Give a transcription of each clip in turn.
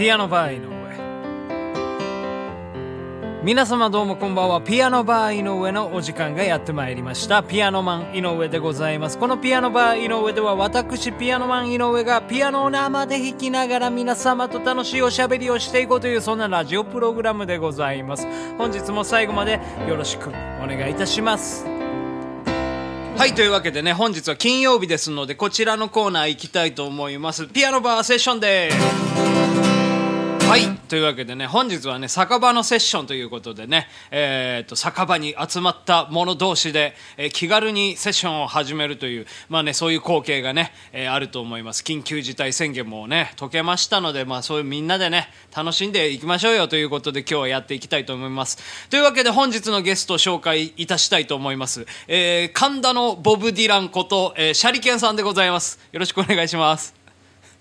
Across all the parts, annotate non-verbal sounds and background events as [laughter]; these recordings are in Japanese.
ピアノバー井上。皆様どうもこんばんは。ピアノバー井上のお時間がやってまいりました。ピアノマン井上でございます。このピアノバー井上では私ピアノマン井上がピアノを生で弾きながら皆様と楽しいおしゃべりをしていこうというそんなラジオプログラムでございます。本日も最後までよろしくお願いいたします。はい、というわけでね、本日は金曜日ですので、こちらのコーナー行きたいと思います。ピアノバーセッションです。はい、というわけでね、本日はね、酒場のセッションということでね、えー、と、酒場に集まった者同士で、えー気軽にセッションを始めるという、まあね、そういう光景がね、えーあると思います。緊急事態宣言もね、解けましたので、まあそういうみんなでね、楽しんでいきましょうよということで今日はやっていきたいと思います。というわけで本日のゲストを紹介いたしたいと思います。えー神田のボブ・ディランこと、えーシャリケンさんでございます。よろしくお願いします。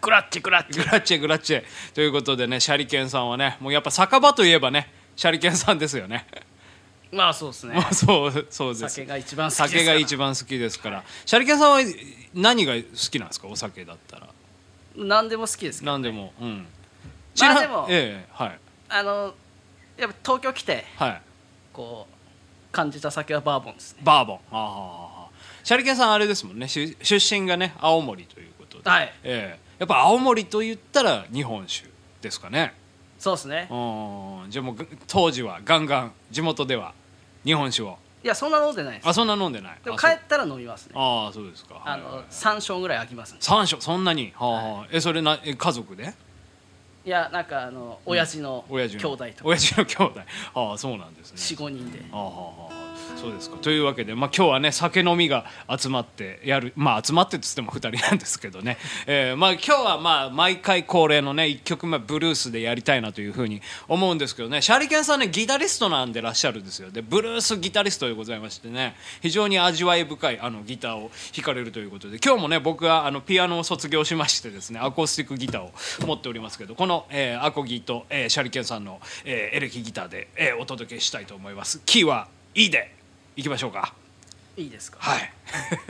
グラッチグラッチ。グラッチェグラッチ。ェということでねシャリケンさんはねもうやっぱ酒場といえばねシャリケンさんですよね。まあそうですね。[laughs] まあそうそうです。酒が一番好きですから。酒が一番好きですから。シャリケンさんは何が好きなんですか？お酒だったら。何でも好きですけど何でも。うん。まあでもええはい。あのやっぱ東京来てはい。こう感じた酒はバーボンですね。バーボン。ああシャリケンさんあれですもんね。し出身がね青森ということで、はい。ええやっぱ青森と言ったら日本酒ですかね。そうですね。うん。じゃあもうぐ当時はガンガン地元では日本酒を。いやそんな飲んでないです。あそんな飲んでない。でも帰ったら飲みますね。ああそうですか。あの3升ぐらい空きますね三所そんなに？はあ、はあ、えそれなえ家族で？いやなんかあの親父の親父の兄弟とか。親父の兄弟。ああそうなんですね。45人で。はあはあはあそうですか。というわけで、まあ、今日はね酒飲みが集まってやるまあ集まってっつっても2人なんですけどね、えーまあ、今日はまあ毎回恒例のね1曲目ブルースでやりたいなというふうに思うんですけどね。シャリケンさんねギタリストなんでらっしゃるんですよ。でブルースギタリストでございましてね。非常に味わい深いあのギターを弾かれるということで。今日もね僕はあのピアノを卒業しましてですねアコースティックギターを持っておりますけどこの、えーアコギと、えーシャリケンさんの、えーエレキギターで、えーお届けしたいと思います。キーは E で。いきましょうか。いいですか？はい。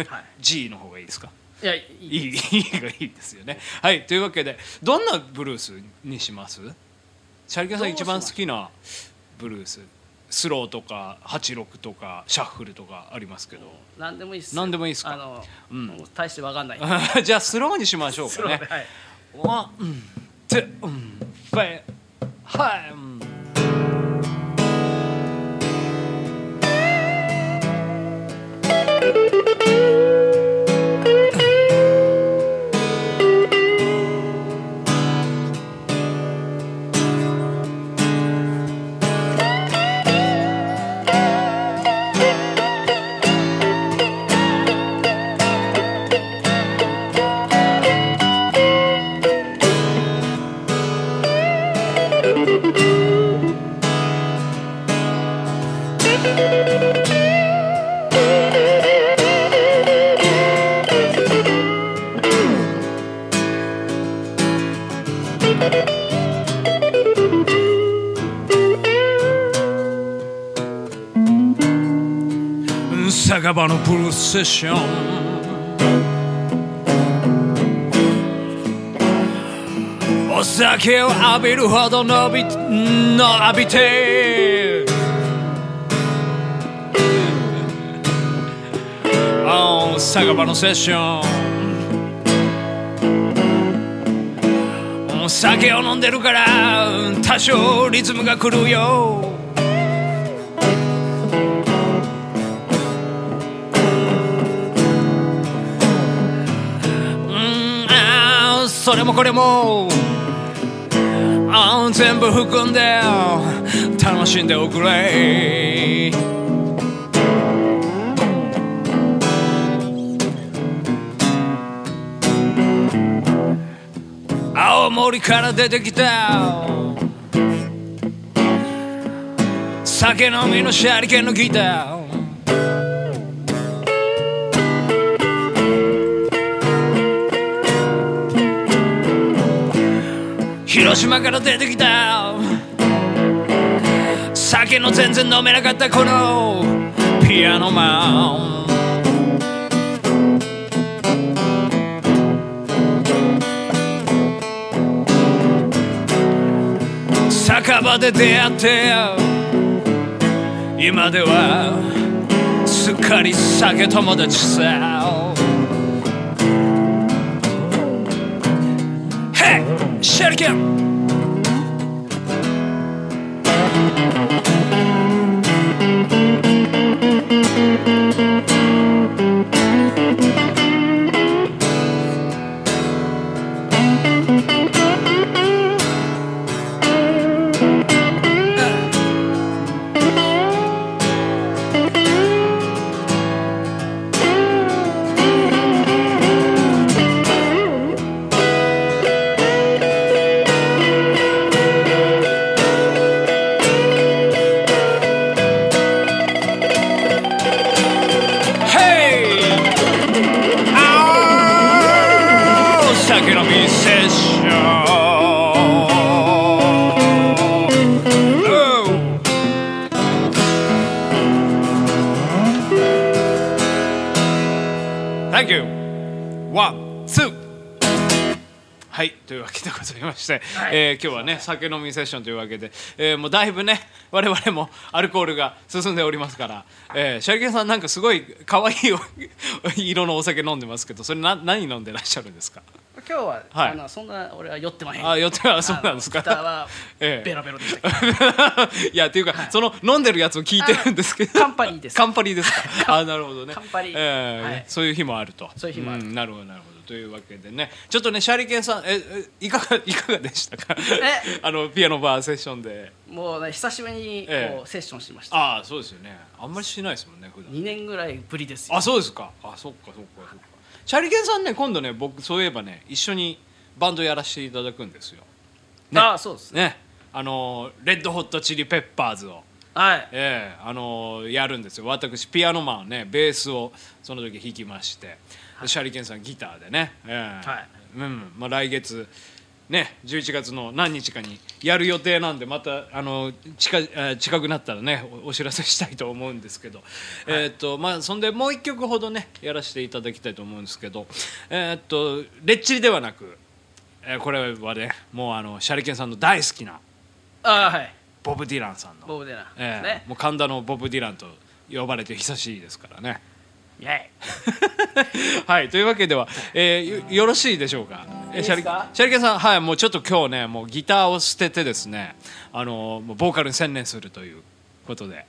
はい。[laughs] G の方がいいですか？いやいい。いいがいいですよね。はいというわけでどんなブルースにします？シャリケンさん一番好きなブルース。スローとか86とかシャッフルとかありますけど。何でもいいっす何でもいいっすか？あの、うん。大してわかんない。[laughs] じゃあスローにしましょうかね。ワン、ツー、うん、はい、うん。酒場のブルースセッションお酒を浴びるほど伸びの浴びてあー酒場のセッション酒を飲んでるから多少リズムが来るよそれもこれもあ全部含んで楽しんでおくれ。青森から出てきた。酒飲みのシャリケンのギター。広島から出てきた酒の全然飲めなかったこのピアノマン。酒場で出会って今ではすっかり酒友達さ。シャリ what? はいというわけでございまして、えー今日はね酒飲みセッションというわけで、えーもうだいぶね我々もアルコールが進んでおりますから、えー、シャリケンさんなんかすごい可愛いお [laughs] 色のお酒飲んでますけどそれな何飲んでらっしゃるんですか？今日は、はい。あのそんな俺は酔ってまへん。あ酔ってはそうなんですかベロベロでした [laughs] いやっていうか、その飲んでるやつを聞いてるんですけどカンパニーです。カンパニーですか？あなるほどね。カンパニー。ええはい。そういう日もあると。そういう日もある。んなるほどなるほどというわけでね。ちょっとねシャリケンさんええいかが [laughs] いかがでしたか？え？[laughs] あのピアノバーセッションで。もうね久しぶりにこう、ええセッションしました。ああそうですよね。あんまりしないですもんね普段。2年ぐらいぶりですよ。あそうですか。あそっかそっかそっか。シャリケンさんね今度ね僕そういえばね一緒にバンドやらせていただくんですよ。ね。あそうですね。ね。あのレッドホットチリペッパーズを。はい。ええあのやるんですよ。私ピアノマンねベースをその時弾きまして、でシャリケンさんギターでね、ええ。はい。うん。まあ、来月ね11月の何日かにやる予定なんでまたあの近えー近くなったらねおお知らせしたいと思うんですけど、えーっとまあそんでもう一曲ほどねやらせていただきたいと思うんですけど。えーっとレッチリではなく、えーこれはねもうあのシャリケンさんの大好きなあはい。ボブ・ディランさんの。ボブ・ディランええ。もう神田のボブ・ディランと呼ばれて久しいですからね。イェイはいというわけでは、えーよよろしいでしょうか？えいいですか？シャリシャリケンさんはいもうちょっと今日ねもうギターを捨ててですねあのもうボーカルに専念するということで。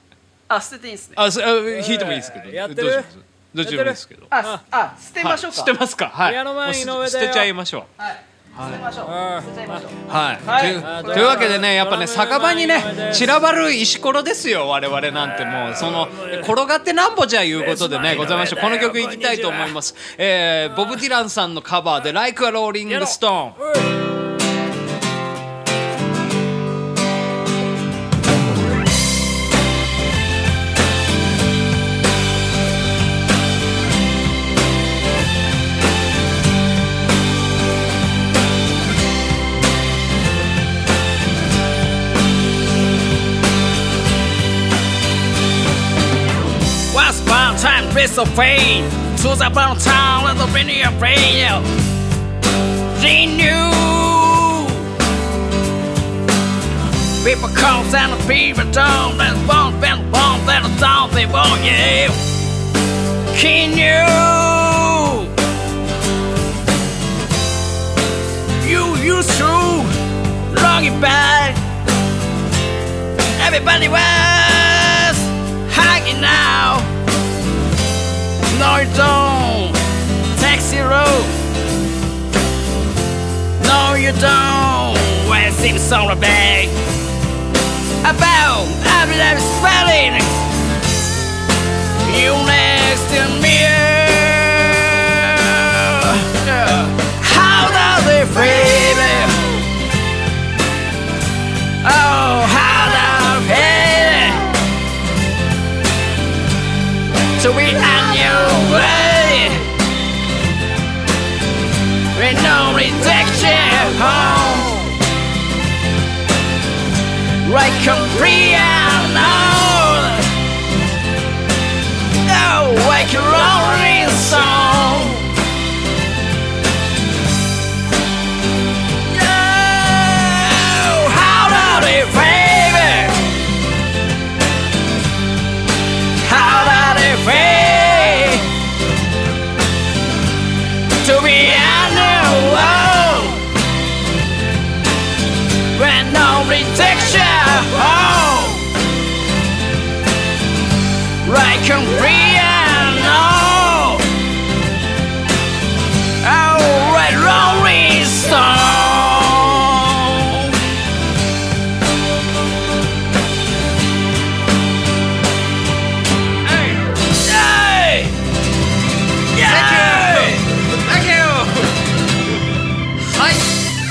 あ捨てていいんですね。あすあ弾いてもいいですけど、やってる？どうしますどっちでもいいですけど。ああ捨てましょうか。はい捨てますか？はい。ピアノマンもう捨て井上だよ。捨てちゃいましょう。はいはい、はい。というわけでねやっぱね酒場にね散らばる石ころですよ我々なんて。もうその転がってなんぼじゃいうことでねございましょう。この曲いきたいと思います、えー、ボブ・ディランさんのカバーで「Like a Rolling Stone」「and of pain to the brown and the linear fail. They knew people comes and people don't, and bones been bones and the sound they want you. Can you? you used to long it back. Everybody was. Don't. Taxi road. No, you don't. It seems so bad. About every life spelling. You next to me. right, come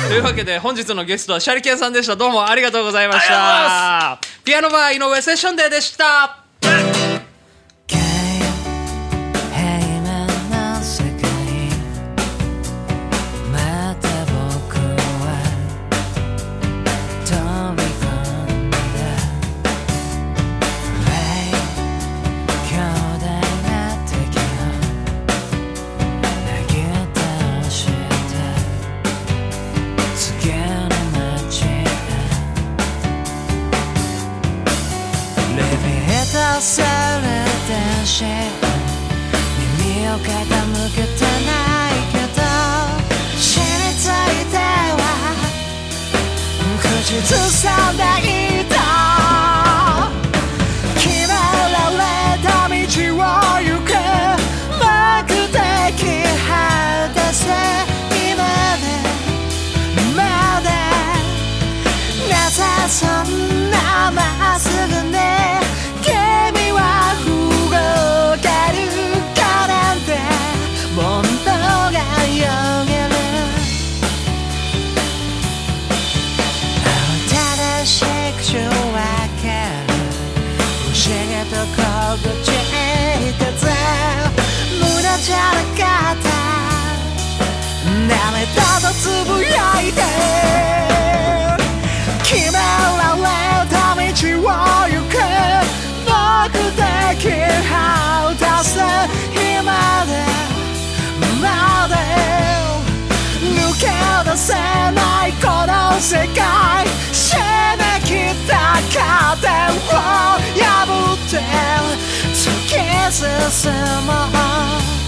というわけで、本日のゲストはシャリケンさんでした。どうもありがとうございましあた。ピアノバー井上セッションデーでした。つぶやいて決められた道を行く目的果たす今でまで抜け出せないこの世界締め切ったカーテンを破って突き進もう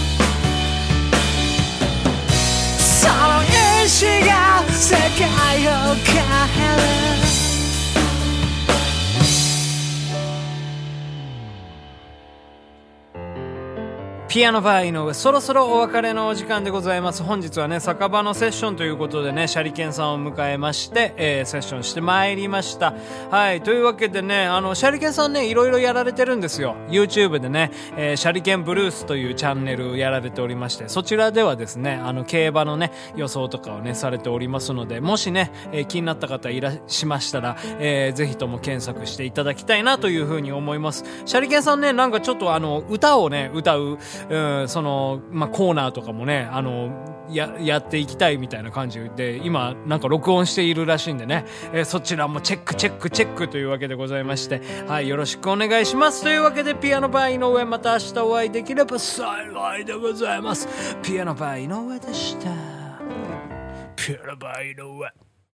が世界を変える。ピアノバー井上、そろそろお別れのお時間でございます。本日はね、酒場のセッションということでね、シャリケンさんを迎えまして、えーセッションしてまいりました。はい、というわけでね、あの、シャリケンさんね、いろいろやられてるんですよ。YouTube でね、えーシャリケンブルースというチャンネルやられておりまして、そちらではですね、あの、競馬のね、予想とかをね、されておりますので、もしね、えー気になった方いらっしゃいましたら、えーぜひとも検索していただきたいなというふうに思います。シャリケンさんね、なんかちょっとあの、歌をね、歌う、うん、その、まあ、コーナーとかもね、あの、や、やっていきたいみたいな感じで、今、なんか録音しているらしいんでね、えーそちらもチェック、チェック、チェックというわけでございまして、はい、よろしくお願いします。というわけで、ピアノバー井上、また明日お会いできれば幸いでございます。ピアノバー井上でした。ピアノバー井上。